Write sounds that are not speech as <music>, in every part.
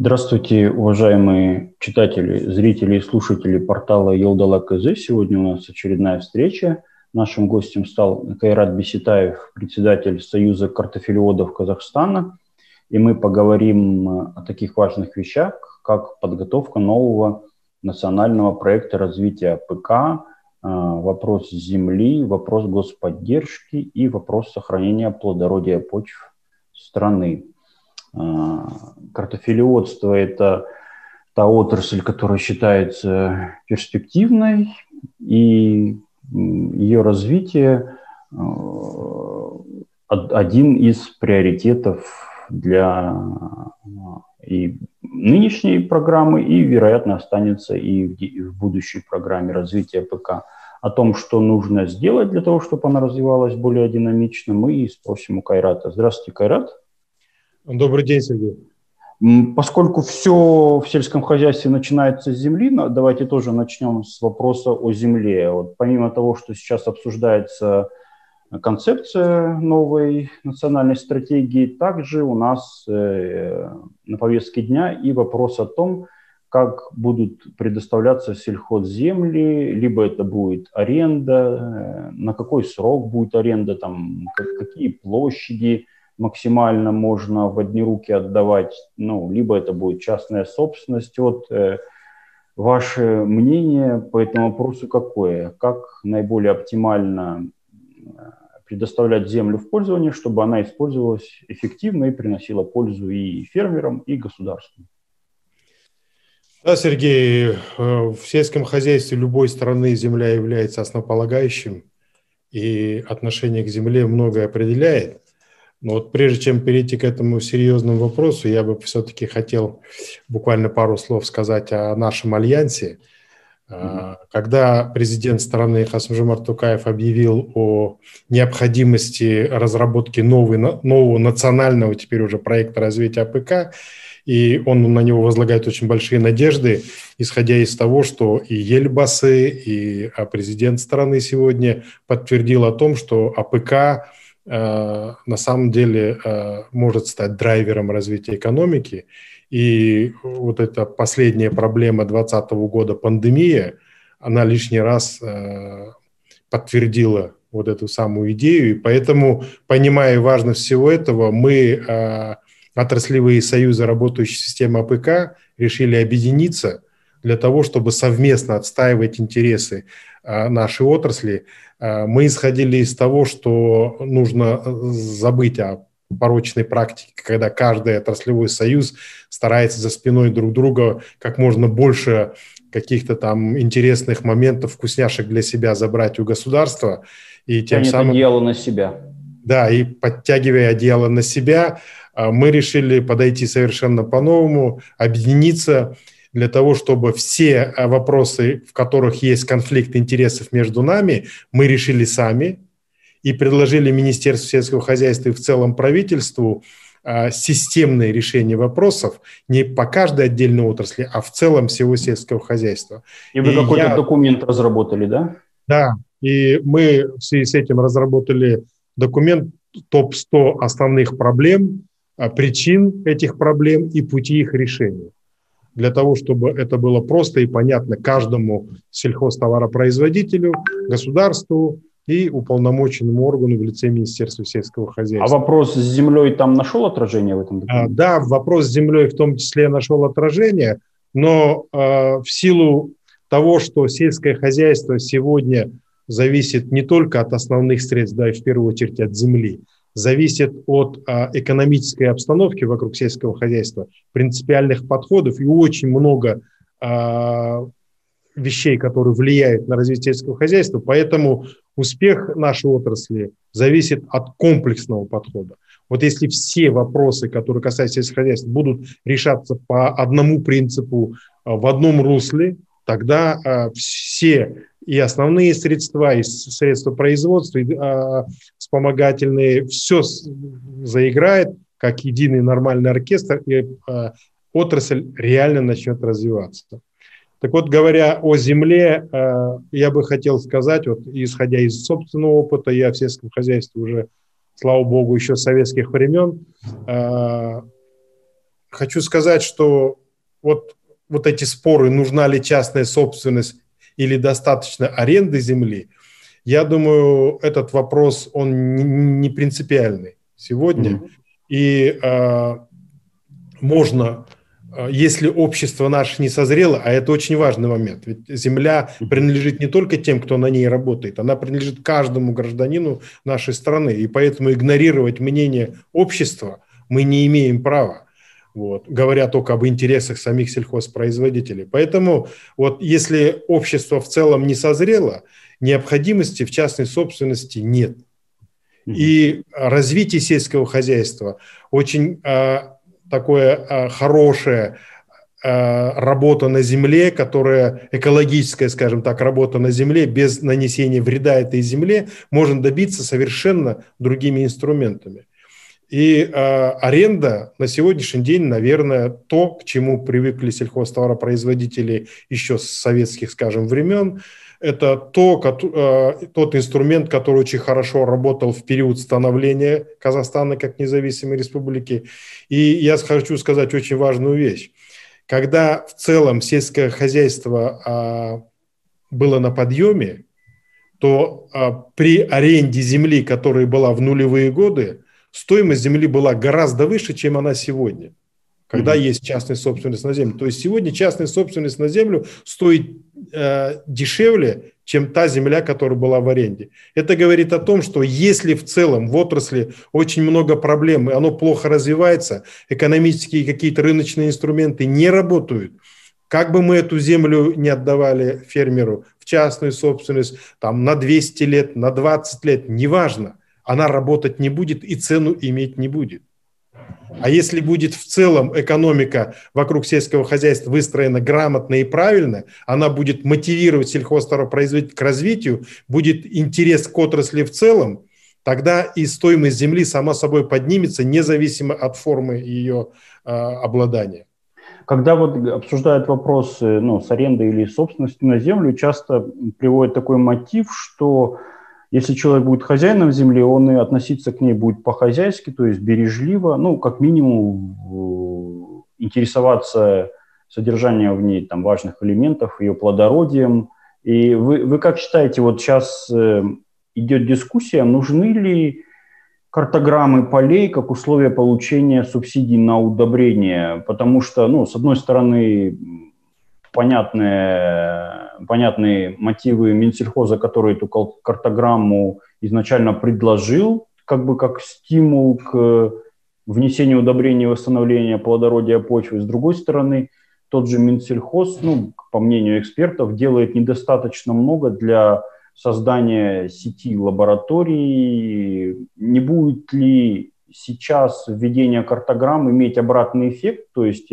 Здравствуйте, уважаемые читатели, зрители и слушатели портала Елдала КЗ. Сегодня у нас очередная встреча. Нашим гостем стал Кайрат Беситаев, председатель Союза картофелеводов Казахстана. И мы поговорим о таких важных вещах, как подготовка нового национального проекта развития ПК, вопрос земли, вопрос господдержки и вопрос сохранения плодородия почв страны. А, картофелеводство – это та отрасль, которая считается перспективной, и ее развитие а, один из приоритетов для и нынешней программы, и, вероятно, останется и в будущей программе развития ПК. О том, что нужно сделать для того, чтобы она развивалась более динамично, мы и спросим у Кайрата. Здравствуйте, Кайрат. Добрый день, Сергей. Поскольку все в сельском хозяйстве начинается с земли, давайте тоже начнем с вопроса о земле. Вот помимо того, что сейчас обсуждается концепция новой национальной стратегии, также у нас э, на повестке дня и вопрос о том, как будут предоставляться сельхозземли, либо это будет аренда, э, на какой срок будет аренда, там, какие площади – максимально можно в одни руки отдавать, ну, либо это будет частная собственность. Вот э, ваше мнение по этому вопросу какое? Как наиболее оптимально э, предоставлять землю в пользование, чтобы она использовалась эффективно и приносила пользу и фермерам, и государству? Да, Сергей, э, в сельском хозяйстве любой страны земля является основополагающим, и отношение к земле многое определяет. Но вот прежде чем перейти к этому серьезному вопросу, я бы все-таки хотел буквально пару слов сказать о нашем альянсе. Mm-hmm. Когда президент страны Касым-Жомарт Токаев объявил о необходимости разработки новой, нового национального теперь уже проекта развития АПК, и он на него возлагает очень большие надежды, исходя из того, что и Елбасы, и а, президент страны сегодня подтвердил о том, что АПК на самом деле э, может стать драйвером развития экономики. И вот эта последняя проблема 2020 года, пандемия, она лишний раз э, подтвердила вот эту самую идею. И поэтому, понимая важность всего этого, мы, отраслевые союзы, работающие в системе АПК, решили объединиться для того, чтобы совместно отстаивать интересы нашей отрасли, Э, мы исходили из того, что нужно э, забыть о порочной практике, когда каждый отраслевой союз старается за спиной друг друга как можно больше каких-то там интересных моментов, вкусняшек для себя забрать у государства. И тем Тянет самым... одеяло на себя. Да, и подтягивая одеяло на себя, э, мы решили подойти совершенно по-новому, объединиться для того, чтобы все э, вопросы, в которых есть конфликт интересов между нами, мы решили сами и предложили Министерству сельского хозяйства и в целом правительству э, системные решения вопросов не по каждой отдельной отрасли, а в целом всего сельского хозяйства. И вы какой-то я... документ разработали, да? Да, и мы в связи с этим разработали документ топ-100 основных проблем, э, причин этих проблем и пути их решения для того, чтобы это было просто и понятно каждому сельхозтоваропроизводителю, государству и уполномоченному органу в лице Министерства сельского хозяйства. А вопрос с землей там нашел отражение в этом документе? А, да, вопрос с землей в том числе нашел отражение, но э, в силу того, что сельское хозяйство сегодня зависит не только от основных средств, да, и в первую очередь от земли, зависит от а, экономической обстановки вокруг сельского хозяйства, принципиальных подходов и очень много а, вещей, которые влияют на развитие сельского хозяйства. Поэтому успех нашей отрасли зависит от комплексного подхода. Вот если все вопросы, которые касаются сельского хозяйства, будут решаться по одному принципу а, в одном русле, тогда все и основные средства, и средства производства, и а, вспомогательные, все заиграет как единый нормальный оркестр, и а, отрасль реально начнет развиваться. Так вот, говоря о земле, а, я бы хотел сказать, вот исходя из собственного опыта, я в сельском хозяйстве уже, слава богу, еще с советских времен, а, хочу сказать, что вот, вот эти споры, нужна ли частная собственность или достаточно аренды земли, я думаю, этот вопрос, он не принципиальный сегодня. Mm-hmm. И э, можно, если общество наше не созрело, а это очень важный момент, ведь земля принадлежит не только тем, кто на ней работает, она принадлежит каждому гражданину нашей страны, и поэтому игнорировать мнение общества мы не имеем права вот, говоря только об интересах самих сельхозпроизводителей. Поэтому вот если общество в целом не созрело, необходимости в частной собственности нет. И развитие сельского хозяйства очень а, такое а, хорошее а, работа на земле, которая экологическая, скажем так, работа на земле без нанесения вреда этой земле, можно добиться совершенно другими инструментами. И э, аренда на сегодняшний день, наверное, то, к чему привыкли сельхозтоваропроизводители еще с советских, скажем, времен, это то, э, тот инструмент, который очень хорошо работал в период становления Казахстана как независимой республики. И я хочу сказать очень важную вещь. Когда в целом сельское хозяйство э, было на подъеме, то э, при аренде земли, которая была в нулевые годы, стоимость земли была гораздо выше, чем она сегодня, когда mm-hmm. есть частная собственность на землю. То есть сегодня частная собственность на землю стоит э, дешевле, чем та земля, которая была в аренде. Это говорит о том, что если в целом в отрасли очень много проблем, и оно плохо развивается, экономические какие-то рыночные инструменты не работают, как бы мы эту землю не отдавали фермеру в частную собственность, там на 200 лет, на 20 лет, неважно – она работать не будет и цену иметь не будет. А если будет в целом экономика вокруг сельского хозяйства выстроена грамотно и правильно, она будет мотивировать сельхозтоваропроизводителя к развитию, будет интерес к отрасли в целом, тогда и стоимость земли сама собой поднимется, независимо от формы ее э, обладания. Когда вот обсуждают вопросы ну, с арендой или собственностью на землю, часто приводят такой мотив, что если человек будет хозяином земли, он и относиться к ней будет по-хозяйски, то есть бережливо, ну, как минимум интересоваться содержанием в ней там, важных элементов, ее плодородием. И вы, вы как считаете, вот сейчас э, идет дискуссия, нужны ли картограммы полей как условие получения субсидий на удобрение? Потому что, ну, с одной стороны, понятные, понятные мотивы Минсельхоза, который эту картограмму изначально предложил, как бы как стимул к внесению удобрений и восстановления плодородия почвы. С другой стороны, тот же Минсельхоз, ну, по мнению экспертов, делает недостаточно много для создания сети лабораторий. Не будет ли сейчас введение картограмм иметь обратный эффект, то есть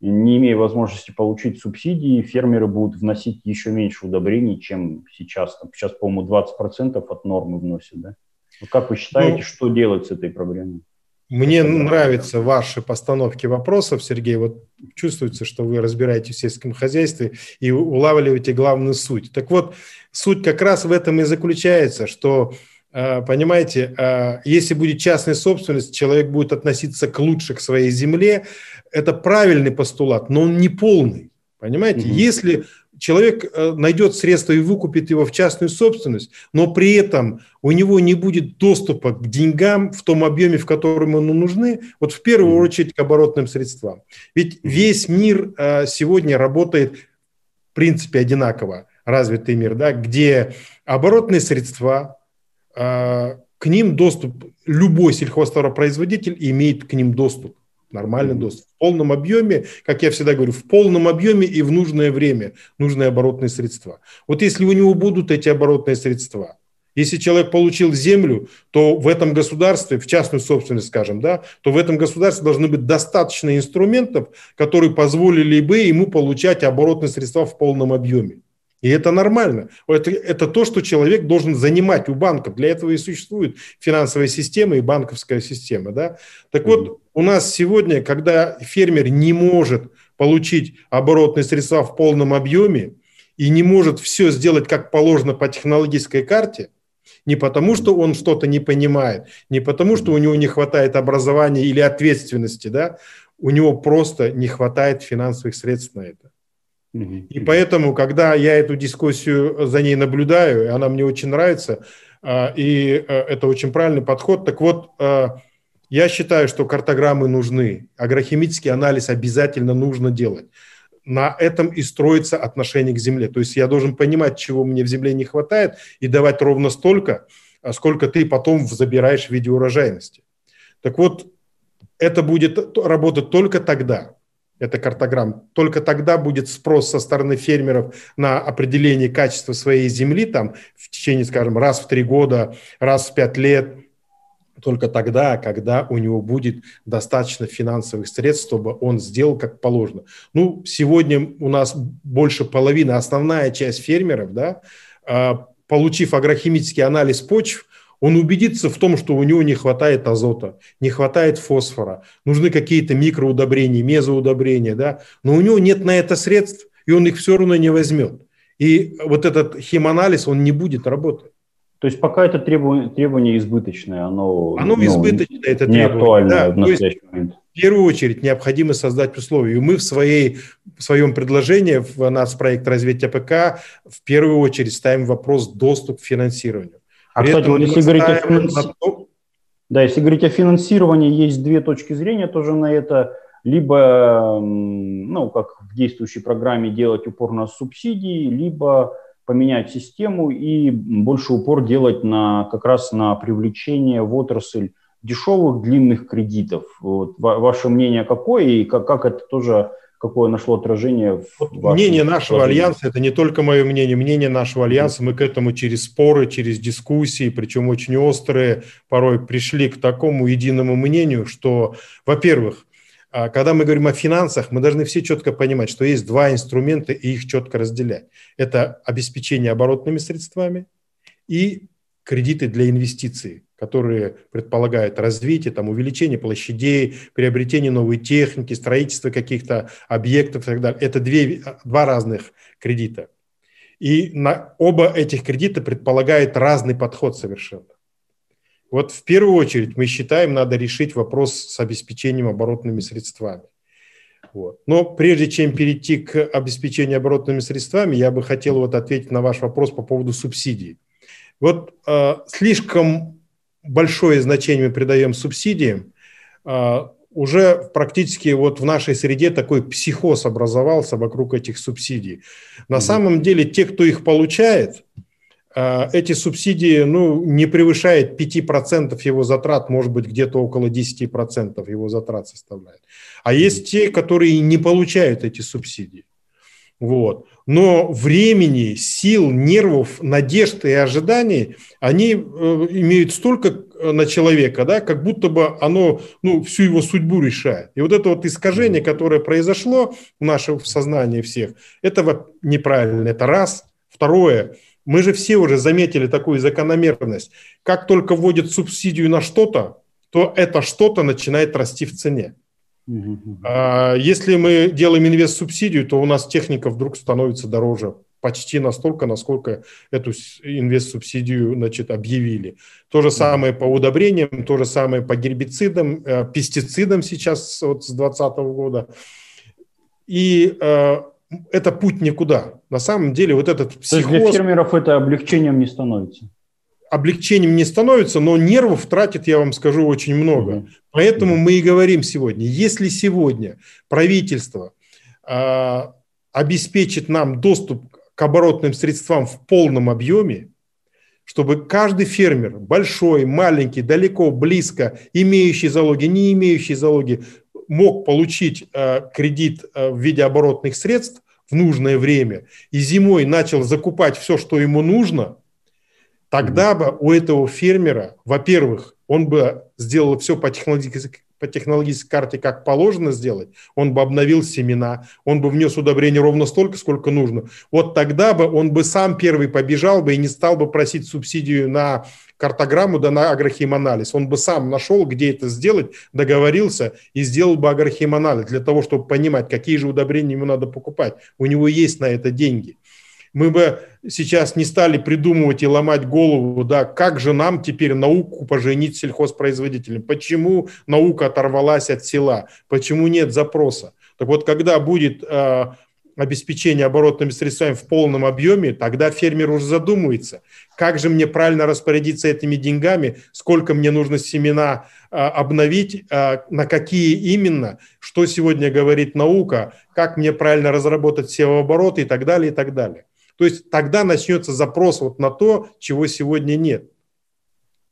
не имея возможности получить субсидии, фермеры будут вносить еще меньше удобрений, чем сейчас. Сейчас, по-моему, 20% от нормы вносят. Да? Вот как вы считаете, ну, что делать с этой проблемой? Мне это нравятся ваши постановки вопросов, Сергей. Вот чувствуется, что вы разбираетесь в сельском хозяйстве и улавливаете главную суть. Так вот, суть как раз в этом и заключается, что понимаете, а, если будет частная собственность, человек будет относиться к лучше к своей земле. Это правильный постулат, но он не полный. Понимаете, угу. если человек э, найдет средства и выкупит его в частную собственность, но при этом у него не будет доступа к деньгам в том объеме, в котором ему нужны, вот в первую очередь к оборотным средствам. Ведь весь мир э, сегодня работает в принципе одинаково, развитый мир, да, где оборотные средства, к ним доступ, любой сельхозтоваропроизводитель имеет к ним доступ, нормальный доступ. В полном объеме, как я всегда говорю, в полном объеме и в нужное время нужные оборотные средства. Вот если у него будут эти оборотные средства, если человек получил землю, то в этом государстве, в частную собственность, скажем, да, то в этом государстве должны быть достаточно инструментов, которые позволили бы ему получать оборотные средства в полном объеме. И это нормально. Это, это то, что человек должен занимать у банков. Для этого и существует финансовая система и банковская система. Да? Так вот, у нас сегодня, когда фермер не может получить оборотные средства в полном объеме и не может все сделать как положено по технологической карте, не потому, что он что-то не понимает, не потому, что у него не хватает образования или ответственности, да, у него просто не хватает финансовых средств на это. И поэтому, когда я эту дискуссию за ней наблюдаю, и она мне очень нравится, а, и э, это очень правильный подход, так вот, э, я считаю, что картограммы нужны, агрохимический анализ обязательно нужно делать. На этом и строится отношение к земле. То есть я должен понимать, чего мне в земле не хватает, и давать ровно столько, сколько ты потом забираешь в виде урожайности. Так вот, это будет работать только тогда, это картограмм, только тогда будет спрос со стороны фермеров на определение качества своей земли там в течение, скажем, раз в три года, раз в пять лет, только тогда, когда у него будет достаточно финансовых средств, чтобы он сделал как положено. Ну, сегодня у нас больше половины, основная часть фермеров, да, а, получив агрохимический анализ почв, он убедится в том, что у него не хватает азота, не хватает фосфора, нужны какие-то микроудобрения, мезоудобрения, да, но у него нет на это средств, и он их все равно не возьмет. И вот этот химанализ, он не будет работать. То есть пока это требование, требование избыточное, оно, оно ну, избыточное, это не актуально да, в настоящий момент. В первую очередь необходимо создать условия. И мы в, своей, в своем предложении в наш проект развития ПК в первую очередь ставим вопрос доступ к финансированию. А, При кстати, вот если говорить, о финанси... да, если говорить о финансировании, есть две точки зрения тоже на это. Либо, ну, как в действующей программе, делать упор на субсидии, либо поменять систему и больше упор делать на, как раз на привлечение в отрасль дешевых длинных кредитов. Вот, ваше мнение какое и как, как это тоже какое нашло отражение в вот Мнение нашего положении. альянса, это не только мое мнение, мнение нашего альянса, мы к этому через споры, через дискуссии, причем очень острые, порой пришли к такому единому мнению, что, во-первых, а, когда мы говорим о финансах, мы должны все четко понимать, что есть два инструмента и их четко разделять. Это обеспечение оборотными средствами и кредиты для инвестиций которые предполагают развитие, там, увеличение площадей, приобретение новой техники, строительство каких-то объектов и так далее. Это две, два разных кредита. И на оба этих кредита предполагают разный подход совершенно. Вот в первую очередь мы считаем, надо решить вопрос с обеспечением оборотными средствами. Вот. Но прежде чем перейти к обеспечению оборотными средствами, я бы хотел вот ответить на ваш вопрос по поводу субсидий. Вот э, слишком большое значение мы придаем субсидиям, а, уже практически вот в нашей среде такой психоз образовался вокруг этих субсидий. На самом деле те, кто их получает, а, эти субсидии ну, не превышают 5% его затрат, может быть, где-то около 10% его затрат составляет. А есть те, которые не получают эти субсидии. Вот. Но времени, сил, нервов, надежд и ожиданий, они э, имеют столько э, на человека, да, как будто бы оно ну, всю его судьбу решает. И вот это вот искажение, которое произошло в нашем сознании всех, это неправильно, это раз. Второе, мы же все уже заметили такую закономерность. Как только вводят субсидию на что-то, то это что-то начинает расти в цене. А если мы делаем инвест-субсидию, то у нас техника вдруг становится дороже почти настолько, насколько эту инвест-субсидию значит, объявили. То же самое по удобрениям, то же самое по гербицидам, э, пестицидам сейчас вот с 2020 года. И э, это путь никуда. На самом деле вот этот психоз... То есть для фермеров это облегчением не становится? Облегчением не становится, но нервов тратит, я вам скажу, очень много. Mm-hmm. Поэтому мы и говорим сегодня, если сегодня правительство э, обеспечит нам доступ к оборотным средствам в полном объеме, чтобы каждый фермер, большой, маленький, далеко, близко, имеющий залоги, не имеющий залоги, мог получить э, кредит э, в виде оборотных средств в нужное время и зимой начал закупать все, что ему нужно – Тогда бы у этого фермера, во-первых, он бы сделал все по технологической, по технологической карте, как положено сделать, он бы обновил семена, он бы внес удобрение ровно столько, сколько нужно. Вот тогда бы он бы сам первый побежал бы и не стал бы просить субсидию на картограмму, да на агрохиманализ. Он бы сам нашел, где это сделать, договорился и сделал бы агрохиманализ для того, чтобы понимать, какие же удобрения ему надо покупать. У него есть на это деньги. Мы бы сейчас не стали придумывать и ломать голову, да, как же нам теперь науку поженить сельхозпроизводителям, почему наука оторвалась от села, почему нет запроса. Так вот, когда будет э, обеспечение оборотными средствами в полном объеме, тогда фермер уже задумывается, как же мне правильно распорядиться этими деньгами, сколько мне нужно семена а, обновить, а, на какие именно, что сегодня говорит наука, как мне правильно разработать севооборот и так далее, и так далее. То есть тогда начнется запрос вот на то, чего сегодня нет.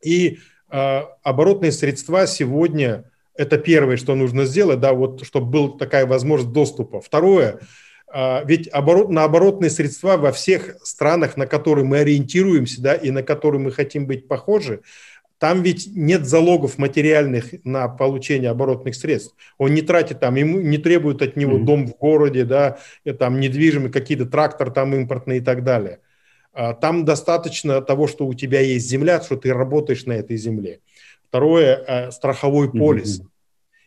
И э, оборотные средства сегодня это первое, что нужно сделать, да, вот чтобы была такая возможность доступа. Второе, а, ведь оборот, на оборотные средства во всех странах, на которые мы ориентируемся, да, и на которые мы хотим быть похожи, там ведь нет залогов материальных на получение оборотных средств. Он не тратит там, ему не требуют от него mm-hmm. дом в городе, да, и там недвижимый, какие-то трактор там импортный и так далее. А, там достаточно того, что у тебя есть земля, что ты работаешь на этой земле. Второе, э, страховой полис. Mm-hmm.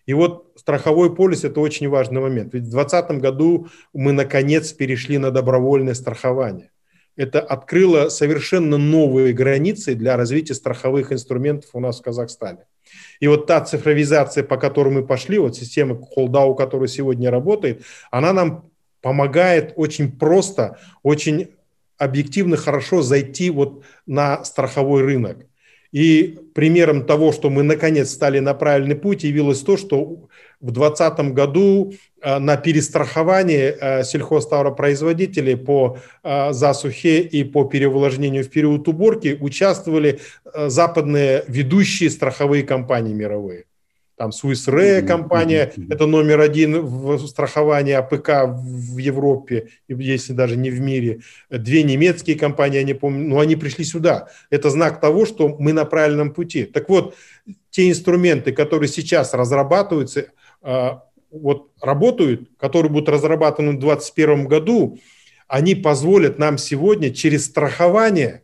И вот страховой полис – это очень важный момент. Ведь в 2020 году мы, наконец, перешли на добровольное страхование. Это открыло совершенно новые границы для развития страховых инструментов у нас в Казахстане. И вот та цифровизация, по которой мы пошли, вот система Холдау, которая сегодня работает, она нам помогает очень просто, очень объективно хорошо зайти вот на страховой рынок. И примером того, что мы наконец стали на правильный путь, явилось то, что в 2020 году э, на перестрахование э, сельхозтоваропроизводителей по э, засухе и по переувлажнению в период уборки участвовали западные ведущие страховые компании мировые. Там Swiss Re компания, это номер один в страховании АПК в Европе, если даже не в мире. Две немецкие компании, я не помню, но они пришли сюда. Это знак того, что мы на правильном пути. Так вот, те инструменты, которые сейчас разрабатываются, а, вот работают, которые будут разработаны в 2021 году, они позволят нам сегодня через страхование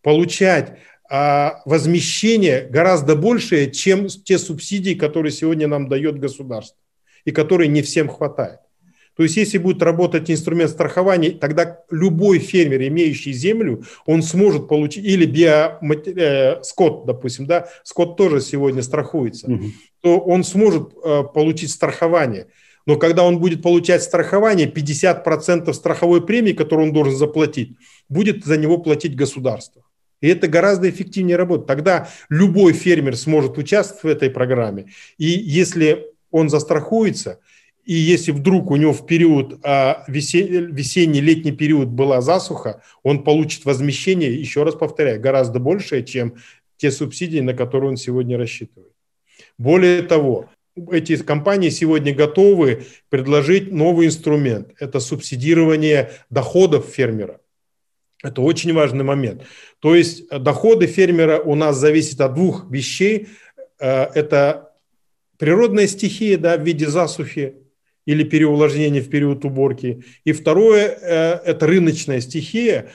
получать возмещение гораздо большее, чем те субсидии, которые сегодня нам дает государство и которые не всем хватает. То есть, если будет работать инструмент страхования, тогда любой фермер, имеющий землю, он сможет получить, или био, э, скот, допустим, да, скот тоже сегодня страхуется, угу. то он сможет э, получить страхование. Но когда он будет получать страхование, 50% страховой премии, которую он должен заплатить, будет за него платить государство. И это гораздо эффективнее работает. Тогда любой фермер сможет участвовать в этой программе. И если он застрахуется, и если вдруг у него в период а, весенний, летний период была засуха, он получит возмещение, еще раз повторяю, гораздо большее, чем те субсидии, на которые он сегодня рассчитывает. Более того, эти компании сегодня готовы предложить новый инструмент. Это субсидирование доходов фермера. Это очень важный момент. То есть э, доходы фермера у нас зависят от двух вещей. Э, это природная стихия да, в виде засухи или переувлажнения в период уборки. И второе э, – это рыночная стихия,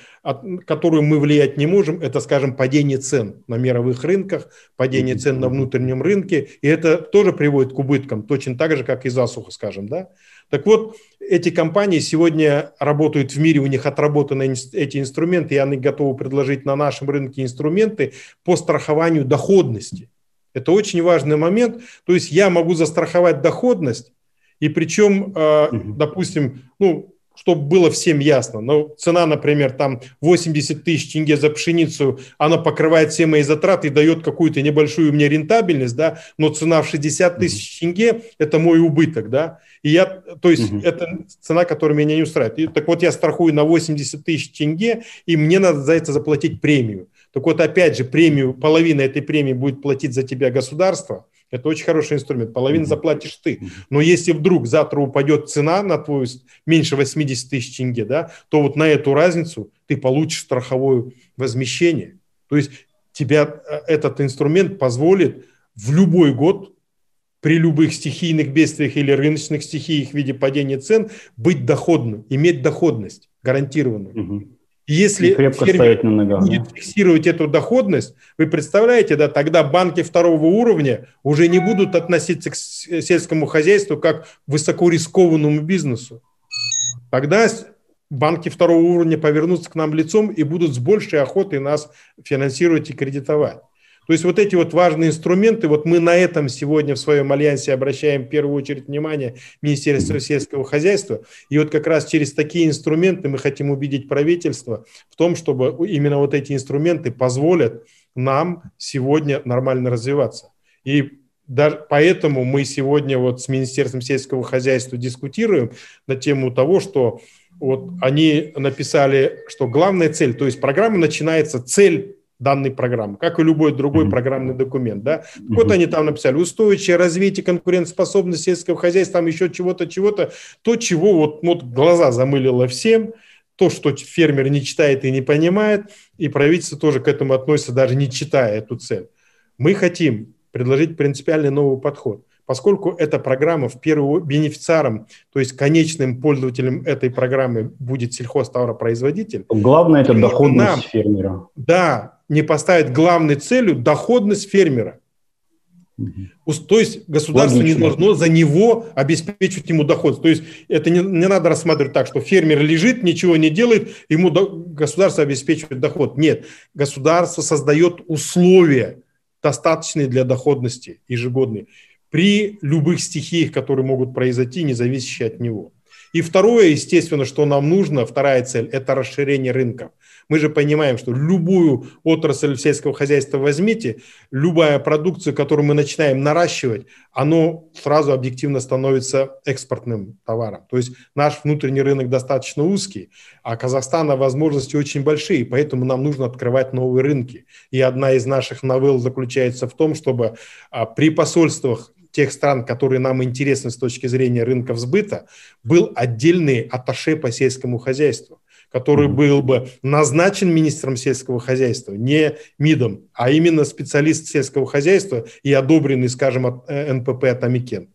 которую мы влиять не можем. Это, скажем, падение цен на мировых рынках, падение цен на внутреннем рынке. И это тоже приводит к убыткам, точно так же, как и засуха, скажем. Да? Так вот, эти компании сегодня работают в мире, у них отработаны эти инструменты, и они готовы предложить на нашем рынке инструменты по страхованию доходности. Это очень важный момент. То есть я могу застраховать доходность, и причем, э, допустим, ну, чтобы было всем ясно. Но цена, например, там 80 тысяч тенге за пшеницу, она покрывает все мои затраты и дает какую-то небольшую мне рентабельность, да, но цена в 60 тысяч тенге – это мой убыток, да. И я, то есть угу. это цена, которая меня не устраивает. И, так вот я страхую на 80 тысяч тенге, и мне надо за это заплатить премию. Так вот опять же премию, половина этой премии будет платить за тебя государство – это очень хороший инструмент. Половину заплатишь ты. Но если вдруг завтра упадет цена на твою меньше 80 тысяч тенге, да, то вот на эту разницу ты получишь страховое возмещение. То есть тебя э, этот инструмент позволит в любой год при любых стихийных бедствиях или рыночных стихиях в виде падения цен быть доходным, иметь доходность гарантированную. Угу. Если и крепко стоять на ногах, будет да? фиксировать эту доходность, вы представляете, да, тогда банки второго уровня уже не будут относиться к сельскому хозяйству как к высокорискованному бизнесу. Тогда банки второго уровня повернутся к нам лицом и будут с большей охотой нас финансировать и кредитовать. То есть вот эти вот важные инструменты, вот мы на этом сегодня в своем альянсе обращаем в первую очередь внимание Министерства сельского хозяйства. И вот как раз через такие инструменты мы хотим убедить правительство в том, чтобы именно вот эти инструменты позволят нам сегодня нормально развиваться. И даже поэтому мы сегодня вот с Министерством сельского хозяйства дискутируем на тему того, что вот они написали, что главная цель, то есть программа начинается, цель данной программы, как и любой другой mm-hmm. программный документ. Да? Mm-hmm. Вот они там написали, устойчивое развитие, конкурентоспособность сельского хозяйства, там еще чего-то, чего-то, то, чего вот, вот глаза замылило всем, то, что фермер не читает и не понимает, и правительство тоже к этому относится, даже не читая эту цель. Мы хотим предложить принципиальный новый подход. Поскольку эта программа в первую бенефициаром, то есть конечным пользователем этой программы будет сельхозтоваропроизводитель. Главное это доходность нам, фермера. Да, не поставить главной целью доходность фермера. Угу. То есть государство Логично. не должно за него обеспечивать ему доход. То есть это не, не надо рассматривать так, что фермер лежит, ничего не делает, ему до, государство обеспечивает доход. Нет, государство создает условия, достаточные для доходности ежегодной при любых стихиях, которые могут произойти, не зависящие от него. И второе, естественно, что нам нужно, вторая цель, это расширение рынков. Мы же понимаем, что любую отрасль сельского хозяйства возьмите, любая продукция, которую мы начинаем наращивать, оно сразу объективно становится экспортным товаром. То есть наш внутренний рынок достаточно узкий, а Казахстана возможности очень большие, поэтому нам нужно открывать новые рынки. И одна из наших новелл заключается в том, чтобы а, при посольствах тех стран, которые нам интересны с точки зрения рынков сбыта, был отдельный аташе по сельскому хозяйству который был бы назначен министром сельского хозяйства, не МИДом, а именно специалист сельского хозяйства и одобренный, скажем, от э, НПП «Атамикен».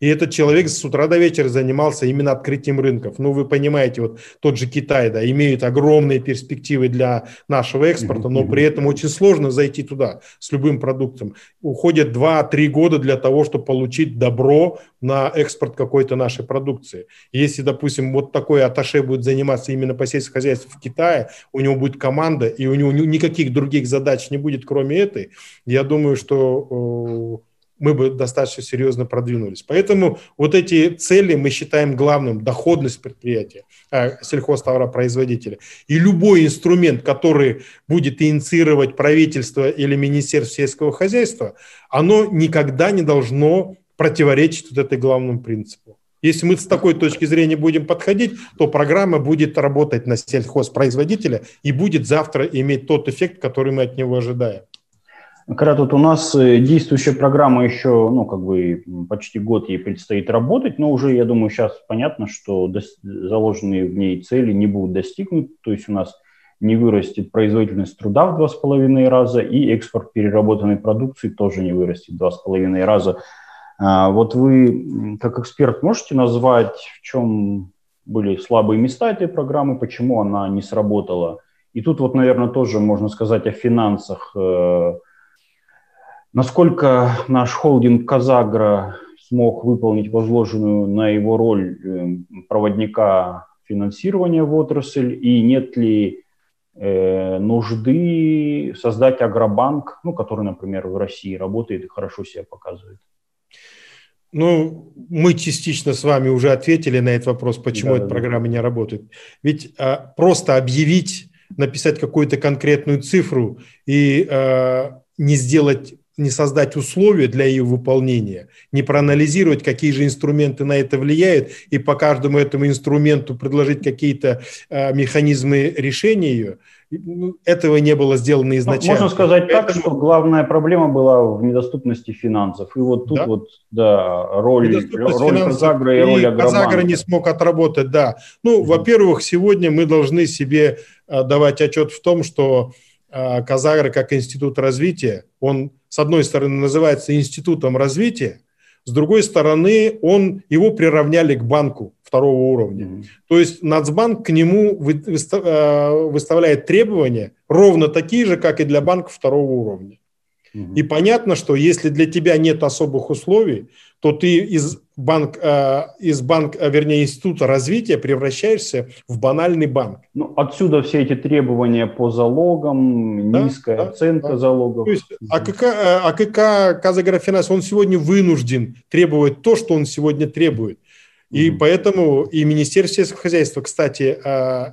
И этот человек с утра до вечера занимался именно открытием рынков. Ну, вы понимаете, вот тот же Китай, да, имеет огромные перспективы для нашего экспорта, но при этом очень сложно зайти туда с любым продуктом. Уходят 2-3 года для того, чтобы получить добро на экспорт какой-то нашей продукции. Если, допустим, вот такой аташе будет заниматься именно по сельскому хозяйству в Китае, у него будет команда, и у него никаких других задач не будет, кроме этой, я думаю, что мы бы достаточно серьезно продвинулись. Поэтому вот эти цели мы считаем главным, доходность предприятия, э, сельхозтоваропроизводителя. И любой инструмент, который будет инициировать правительство или Министерство сельского хозяйства, оно никогда не должно противоречить вот этой главному принципу. Если мы с такой точки зрения будем подходить, то программа будет работать на сельхозпроизводителя и будет завтра иметь тот эффект, который мы от него ожидаем. Когда тут у нас э, действующая программа еще, ну, как бы почти год ей предстоит работать, но уже, я думаю, сейчас понятно, что заложенные в ней цели не будут достигнуты, то есть у нас не вырастет производительность труда в два с половиной раза, и экспорт переработанной продукции тоже не вырастет в два с половиной раза. А, вот вы, как эксперт, можете назвать, в чем были слабые места этой программы, почему она не сработала? И тут вот, наверное, тоже можно сказать о финансах э, Насколько наш холдинг Казагра смог выполнить возложенную на его роль эм, проводника финансирования в отрасль, и нет ли э, нужды создать агробанк, ну, который, например, в России работает и хорошо себя показывает? Ну, мы частично с вами уже ответили на этот вопрос, почему да, эта да, программа не работает. Ведь а, просто объявить, написать какую-то конкретную цифру и а, не сделать не создать условия для ее выполнения, не проанализировать, какие же инструменты на это влияют, и по каждому этому инструменту предложить какие-то э, механизмы решения ее, ну, этого не было сделано ну, изначально. можно сказать Поэтому... так, что главная проблема была в недоступности финансов. И вот тут да? вот, да, роль, роль Казагра и, и роль Агроманка. Казагра не смог отработать, да. Ну, угу. во-первых, сегодня мы должны себе э, давать отчет в том, что э, Казагра как институт развития, он с одной стороны, называется институтом развития, с другой стороны, он, его приравняли к банку второго уровня. Mm-hmm. То есть Нацбанк к нему э, выставляет требования ровно такие же, как и для банка второго уровня. И понятно, что если для тебя нет особых условий, то ты из, банк, э, из банк, э, вернее, института развития превращаешься в банальный банк. Ну, отсюда все эти требования по залогам, да, низкая да, оценка да. залогов. То есть АКК, э, АКК Казагрофинанс, он сегодня вынужден требовать то, что он сегодня требует. И mm поэтому и Министерство сельского хозяйства, кстати,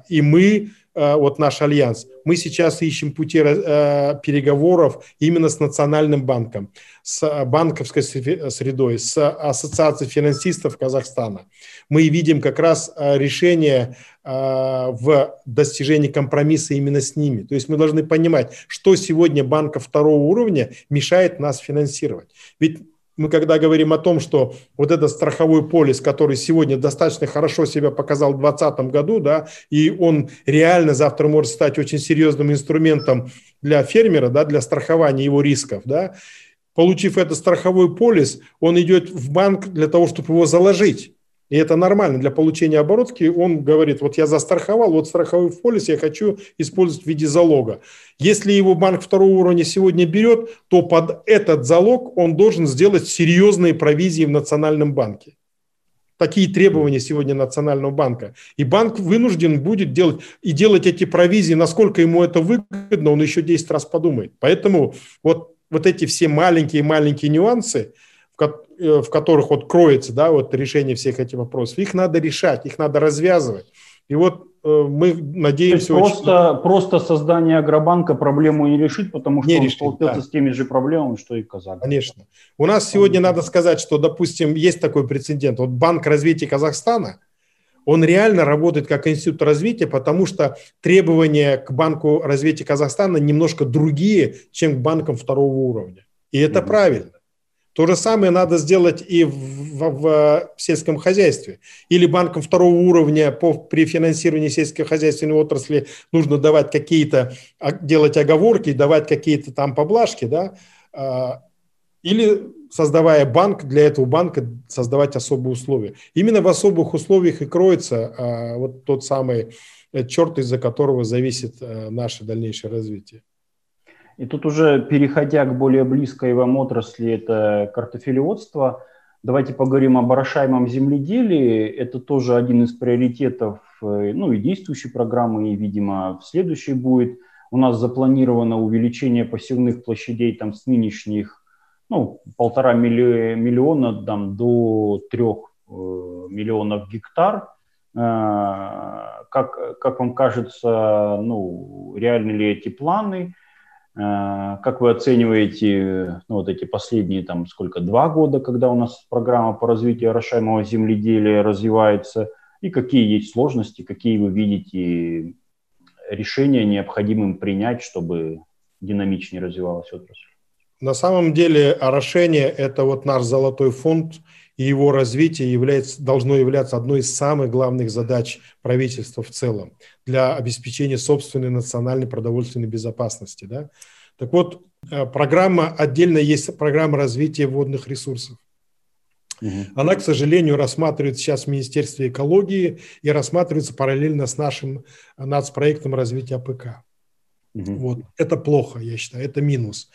и мы вот наш альянс, мы сейчас ищем пути э, переговоров именно с Национальным банком, с банковской средой, с Ассоциацией финансистов Казахстана. Мы видим как раз э, решение в достижении компромисса именно с ними. То есть мы должны понимать, что сегодня банка второго уровня мешает нас финансировать. Ведь мы когда говорим о том, что вот этот страховой полис, который сегодня достаточно хорошо себя показал в 2020 году, да, и он реально завтра может стать очень серьезным инструментом для фермера, да, для страхования его рисков, да, получив этот страховой полис, он идет в банк для того, чтобы его заложить. И это нормально для получения оборотки. Он говорит, вот я застраховал, вот страховой полис я хочу использовать в виде залога. Если его банк второго уровня сегодня берет, то под этот залог он должен сделать серьезные провизии в Национальном банке. Такие требования сегодня Национального банка. И банк вынужден будет делать, и делать эти провизии, насколько ему это выгодно, он еще 10 раз подумает. Поэтому вот, вот эти все маленькие-маленькие нюансы – в которых вот кроется, да, вот решение всех этих вопросов, их надо решать, их надо развязывать. И вот э, мы надеемся... Просто, очень... просто создание агробанка проблему не решит, потому что не он решит, столкнется да. с теми же проблемами, что и Казахстан. Конечно. У нас сегодня надо сказать, что, допустим, есть такой прецедент. Вот Банк развития Казахстана, он реально работает как институт развития, потому что требования к Банку развития Казахстана немножко другие, чем к банкам второго уровня. И это mm-hmm. правильно. То же самое надо сделать и в, в, в сельском хозяйстве. Или банкам второго уровня по, при финансировании сельскохозяйственной отрасли нужно давать какие-то, а, делать оговорки, давать какие-то там поблажки, да, а, или создавая банк, для этого банка создавать особые условия. Именно в особых условиях и кроется а, вот тот самый э, черт, из-за которого зависит э, наше дальнейшее развитие. И тут уже переходя к более близкой вам отрасли, это картофелеводство, давайте поговорим об орошаемом земледелии. Это тоже один из приоритетов э, ну, и действующей программы, и, видимо, в следующей будет. У нас запланировано увеличение посевных площадей там, с нынешних ну, полтора миллиона там, до трех э, миллионов гектар. Э, как, как вам кажется, ну, реальны ли эти планы? Э, как вы оцениваете ну, вот эти последние, там, сколько, два года, когда у нас программа по развитию орошаемого земледелия развивается, и какие есть сложности, какие вы видите решения необходимым принять, чтобы динамичнее развивалась отрасль? На самом деле орошение – это вот наш золотой фонд, и его развитие является, должно являться одной из самых главных задач правительства в целом для обеспечения собственной национальной продовольственной безопасности. Да? Так вот, э, программа, отдельно есть программа развития водных ресурсов. Она, к сожалению, рассматривается сейчас в Министерстве экологии и рассматривается параллельно с нашим нацпроектом развития АПК. Угу. Вот. Это плохо, я считаю, это минус.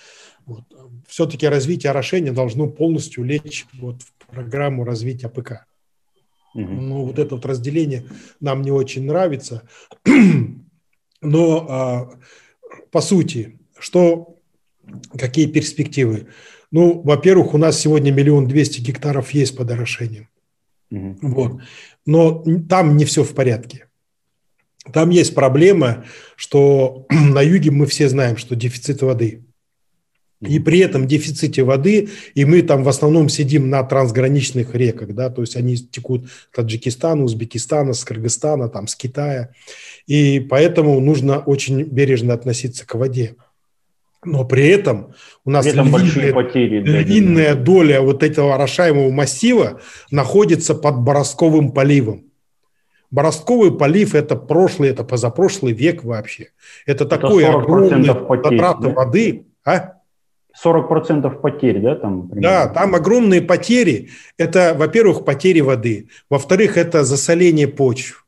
Вот. Все-таки развитие орошения должно полностью лечь вот в программу развития АПК. Угу. Ну, вот это вот разделение нам не очень нравится. <clears throat> Но а, по сути, что, какие перспективы? Ну, во-первых, у нас сегодня миллион двести гектаров есть под орошением. Угу. Вот. Но там не все в порядке. Там есть проблема, что <clears throat> на юге мы все знаем, что дефицит воды и при этом дефиците воды, и мы там в основном сидим на трансграничных реках, да, то есть они текут с Таджикистана, Узбекистана, с Кыргызстана, там, с Китая, и поэтому нужно очень бережно относиться к воде. Но при этом у нас этом львиная, потери, львиная доля вот этого орошаемого массива находится под Боростковым поливом. Боростковый полив – это прошлый, это позапрошлый век вообще. Это, это такой огромный затраты да? воды. А? 40% потерь, да, там? Примерно? Да, там огромные потери. Это, во-первых, потери воды. Во-вторых, это засоление почв.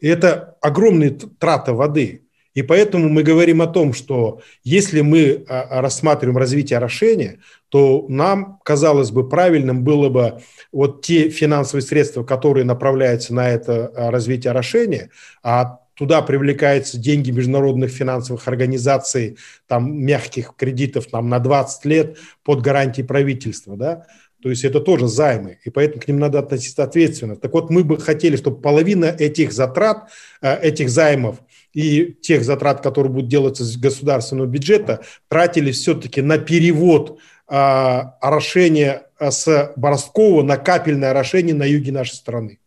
И это огромные траты воды. И поэтому мы говорим о том, что если мы а, рассматриваем развитие орошения, то нам, казалось бы, правильным было бы вот те финансовые средства, которые направляются на это развитие орошения, а туда привлекаются деньги международных финансовых организаций, там мягких кредитов нам на 20 лет под гарантией правительства, да, то есть это тоже займы, и поэтому к ним надо относиться ответственно. Так вот, мы бы хотели, чтобы половина этих затрат, э, этих займов и тех затрат, которые будут делаться с государственного бюджета, тратились все-таки на перевод э, орошения э, с Боровского на капельное орошение на юге нашей страны.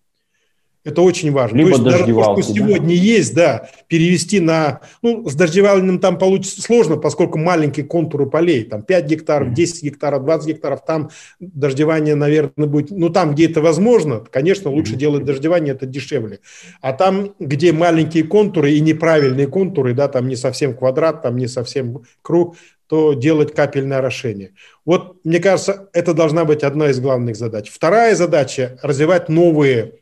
Это очень важно. Либо То есть даже то, что сегодня да? есть, да, перевести на... Ну, с дождевальным там получится сложно, поскольку маленькие контуры полей, там 5 гектаров, 10 гектаров, 20 гектаров, там дождевание, наверное, будет... Ну, там, где это возможно, конечно, лучше делать дождевание, это дешевле. А там, где маленькие контуры и неправильные контуры, да, там не совсем квадрат, там не совсем круг, то делать капельное орошение. Вот, мне кажется, это должна быть одна из главных задач. Вторая задача – развивать новые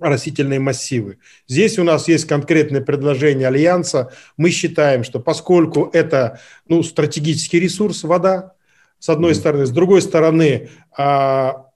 растительные массивы. Здесь у нас есть конкретное предложение Альянса. Мы считаем, что поскольку это ну, стратегический ресурс, вода, с одной стороны, с другой стороны, а,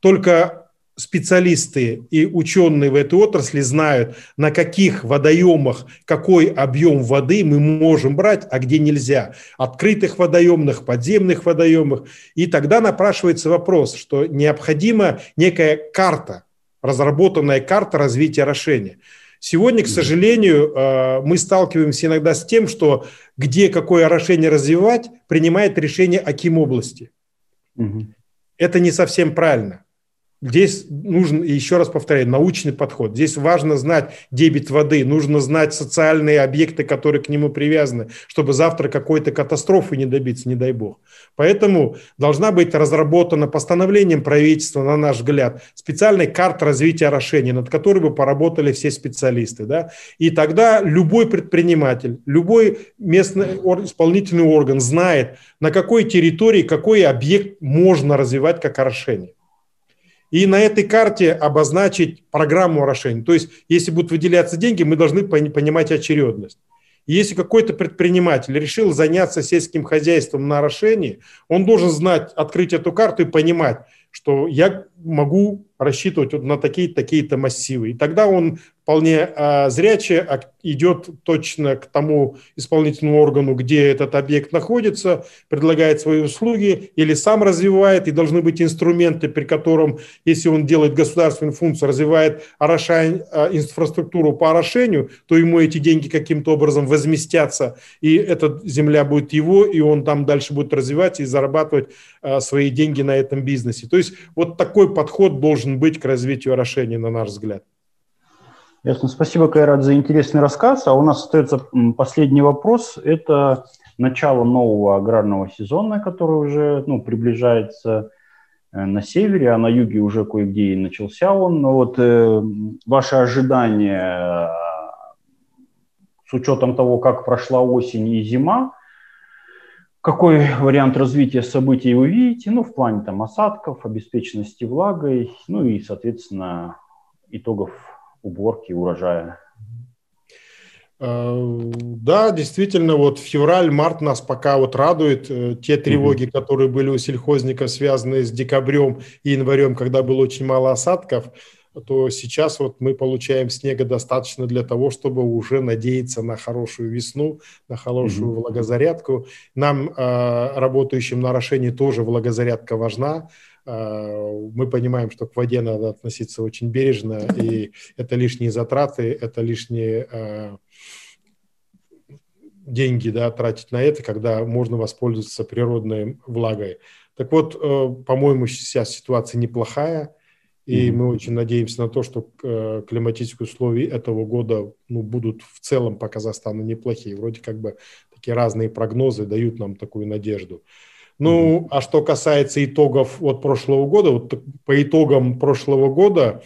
только специалисты и ученые в этой отрасли знают, на каких водоемах какой объем воды мы можем брать, а где нельзя. Открытых водоемных, подземных водоемах. И тогда напрашивается вопрос, что необходима некая карта – разработанная карта развития орошения. Сегодня, к сожалению, э, мы сталкиваемся иногда с тем, что где какое орошение развивать, принимает решение Аким области. Угу. Это не совсем правильно. Здесь нужен, еще раз повторяю, научный подход. Здесь важно знать дебит воды, нужно знать социальные объекты, которые к нему привязаны, чтобы завтра какой-то катастрофы не добиться, не дай бог. Поэтому должна быть разработана постановлением правительства, на наш взгляд, специальная карта развития орошения, над которой бы поработали все специалисты. Да? И тогда любой предприниматель, любой местный исполнительный орган знает, на какой территории какой объект можно развивать как орошение и на этой карте обозначить программу орошения. То есть, если будут выделяться деньги, мы должны понимать очередность. Если какой-то предприниматель решил заняться сельским хозяйством на орошении, он должен знать, открыть эту карту и понимать, что я могу рассчитывать на такие-то такие массивы. И тогда он вполне а, зряче идет точно к тому исполнительному органу, где этот объект находится, предлагает свои услуги или сам развивает, и должны быть инструменты, при котором, если он делает государственную функцию, развивает орошай, а, инфраструктуру по орошению, то ему эти деньги каким-то образом возместятся, и эта земля будет его, и он там дальше будет развивать и зарабатывать а, свои деньги на этом бизнесе. То есть вот такой подход должен быть к развитию орошения, на наш взгляд. Ясно. Спасибо, Кайрат, за интересный рассказ. А у нас остается последний вопрос. Это начало нового аграрного сезона, который уже ну, приближается э, на севере, а на юге уже кое-где и начался он. Но вот э, ваши ожидания э, с учетом того, как прошла осень и зима, какой вариант развития событий вы видите, ну, в плане там осадков, обеспеченности влагой, ну и, соответственно, итогов уборки урожая? Э, да, действительно, вот февраль-март нас пока вот радует. Э, те тревоги, mm-hmm. которые были у сельхозников, связанные с декабрем и январем, когда было очень мало осадков, то сейчас вот мы получаем снега достаточно для того, чтобы уже надеяться на хорошую весну, на хорошую mm-hmm. влагозарядку. Нам, э, работающим на орошении, тоже влагозарядка важна. Э, мы понимаем, что к воде надо относиться очень бережно, и это лишние затраты, это лишние э, деньги да, тратить на это, когда можно воспользоваться природной влагой. Так вот, по-моему, сейчас ситуация неплохая и mm-hmm. мы очень надеемся на то, что э, климатические условия этого года ну, будут в целом по Казахстану неплохие. Вроде как бы такие разные прогнозы дают нам такую надежду. Ну, а что касается итогов от прошлого года, вот по итогам прошлого года,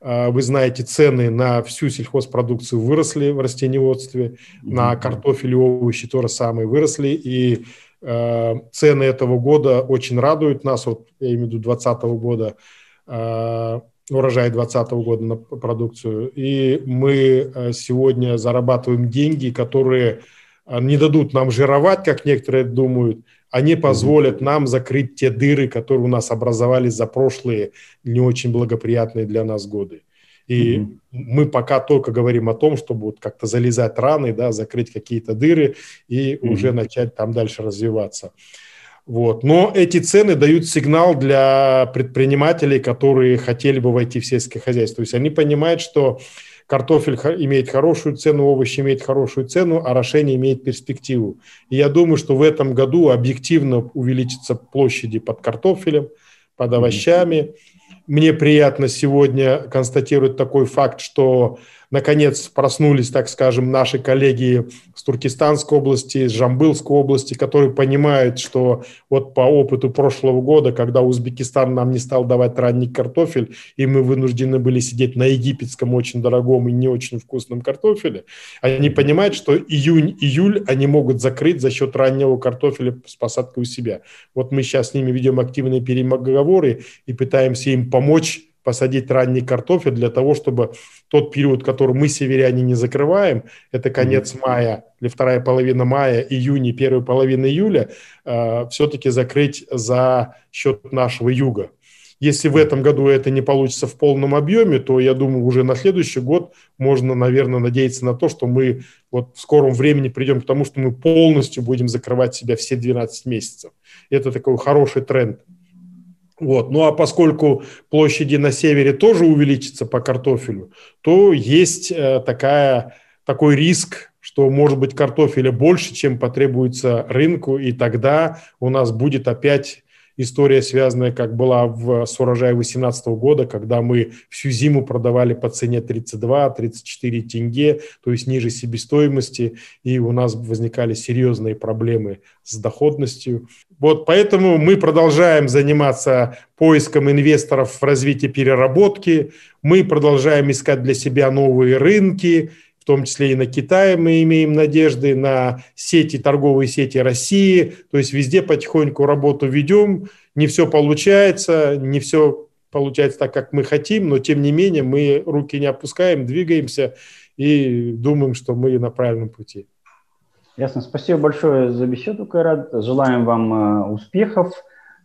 э, вы знаете, цены на всю сельхозпродукцию выросли в растениеводстве, на картофель и овощи то же самое выросли, и э, цены этого года очень радуют нас, вот я имею в виду 2020 года, Э, урожай 2020 года на продукцию. И мы сегодня зарабатываем деньги, которые э, не дадут нам жировать, как некоторые думают, они позволят нам закрыть те дыры, которые у нас образовались за прошлые не очень благоприятные для нас годы. И mm-hmm. мы пока только говорим о том, чтобы вот как-то залезать раны, да, закрыть какие-то дыры и mm-hmm. уже начать там дальше развиваться. Вот. Но эти цены дают сигнал для предпринимателей, которые хотели бы войти в сельское хозяйство. То есть они понимают, что картофель имеет хорошую цену, овощи имеют хорошую цену, а орошение имеет перспективу. И я думаю, что в этом году объективно увеличится площади под картофелем, под овощами. Мне приятно сегодня констатировать такой факт, что наконец проснулись, так скажем, наши коллеги с Туркестанской области, с Жамбылской области, которые понимают, что вот по опыту прошлого года, когда Узбекистан нам не стал давать ранний картофель, и мы вынуждены были сидеть на египетском очень дорогом и не очень вкусном картофеле, они понимают, что июнь-июль они могут закрыть за счет раннего картофеля с посадкой у себя. Вот мы сейчас с ними ведем активные переговоры и пытаемся им помочь посадить ранний картофель для того, чтобы тот период, который мы, северяне, не закрываем, это конец мая или вторая половина мая, июня, первая половина июля, э, все-таки закрыть за счет нашего юга. Если в этом году это не получится в полном объеме, то я думаю, уже на следующий год можно, наверное, надеяться на то, что мы вот в скором времени придем к тому, что мы полностью будем закрывать себя все 12 месяцев. Это такой хороший тренд. Вот. Ну а поскольку площади на севере тоже увеличатся по картофелю, то есть э, такая, такой риск, что может быть картофеля больше, чем потребуется рынку, и тогда у нас будет опять история, связанная, как была в, с урожая 2018 года, когда мы всю зиму продавали по цене 32-34 тенге, то есть ниже себестоимости, и у нас возникали серьезные проблемы с доходностью. Вот поэтому мы продолжаем заниматься поиском инвесторов в развитии переработки, мы продолжаем искать для себя новые рынки, в том числе и на Китай мы имеем надежды, на сети, торговые сети России, то есть везде потихоньку работу ведем, не все получается, не все получается так, как мы хотим, но тем не менее мы руки не опускаем, двигаемся и думаем, что мы на правильном пути. Ясно. Спасибо большое за беседу, Кайрат. Желаем вам э, успехов,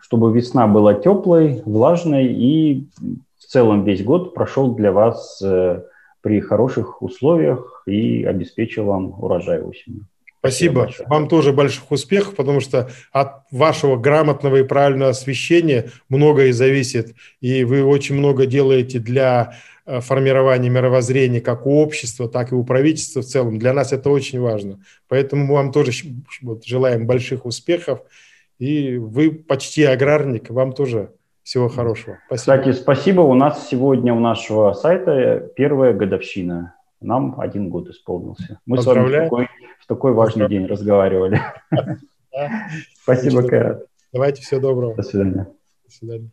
чтобы весна была теплой, влажной и в целом весь год прошел для вас э, при хороших условиях и обеспечил вам урожай осенью. Спасибо. Спасибо Вам тоже больших успехов, потому что от вашего грамотного и правильного освещения многое зависит. И вы очень много делаете для э, формирования мировоззрения как у общества, так и у правительства в целом. Для нас это очень важно. Поэтому мы вам тоже желаем больших успехов. И вы почти аграрник, вам тоже всего хорошего. Спасибо. Кстати, спасибо. У нас сегодня у нашего сайта первая годовщина. Нам один год исполнился. Мы с вами в такой, в такой важный день разговаривали. <laughs> Спасибо, Кайрат. Давайте, всего доброго. До свидания. До свидания.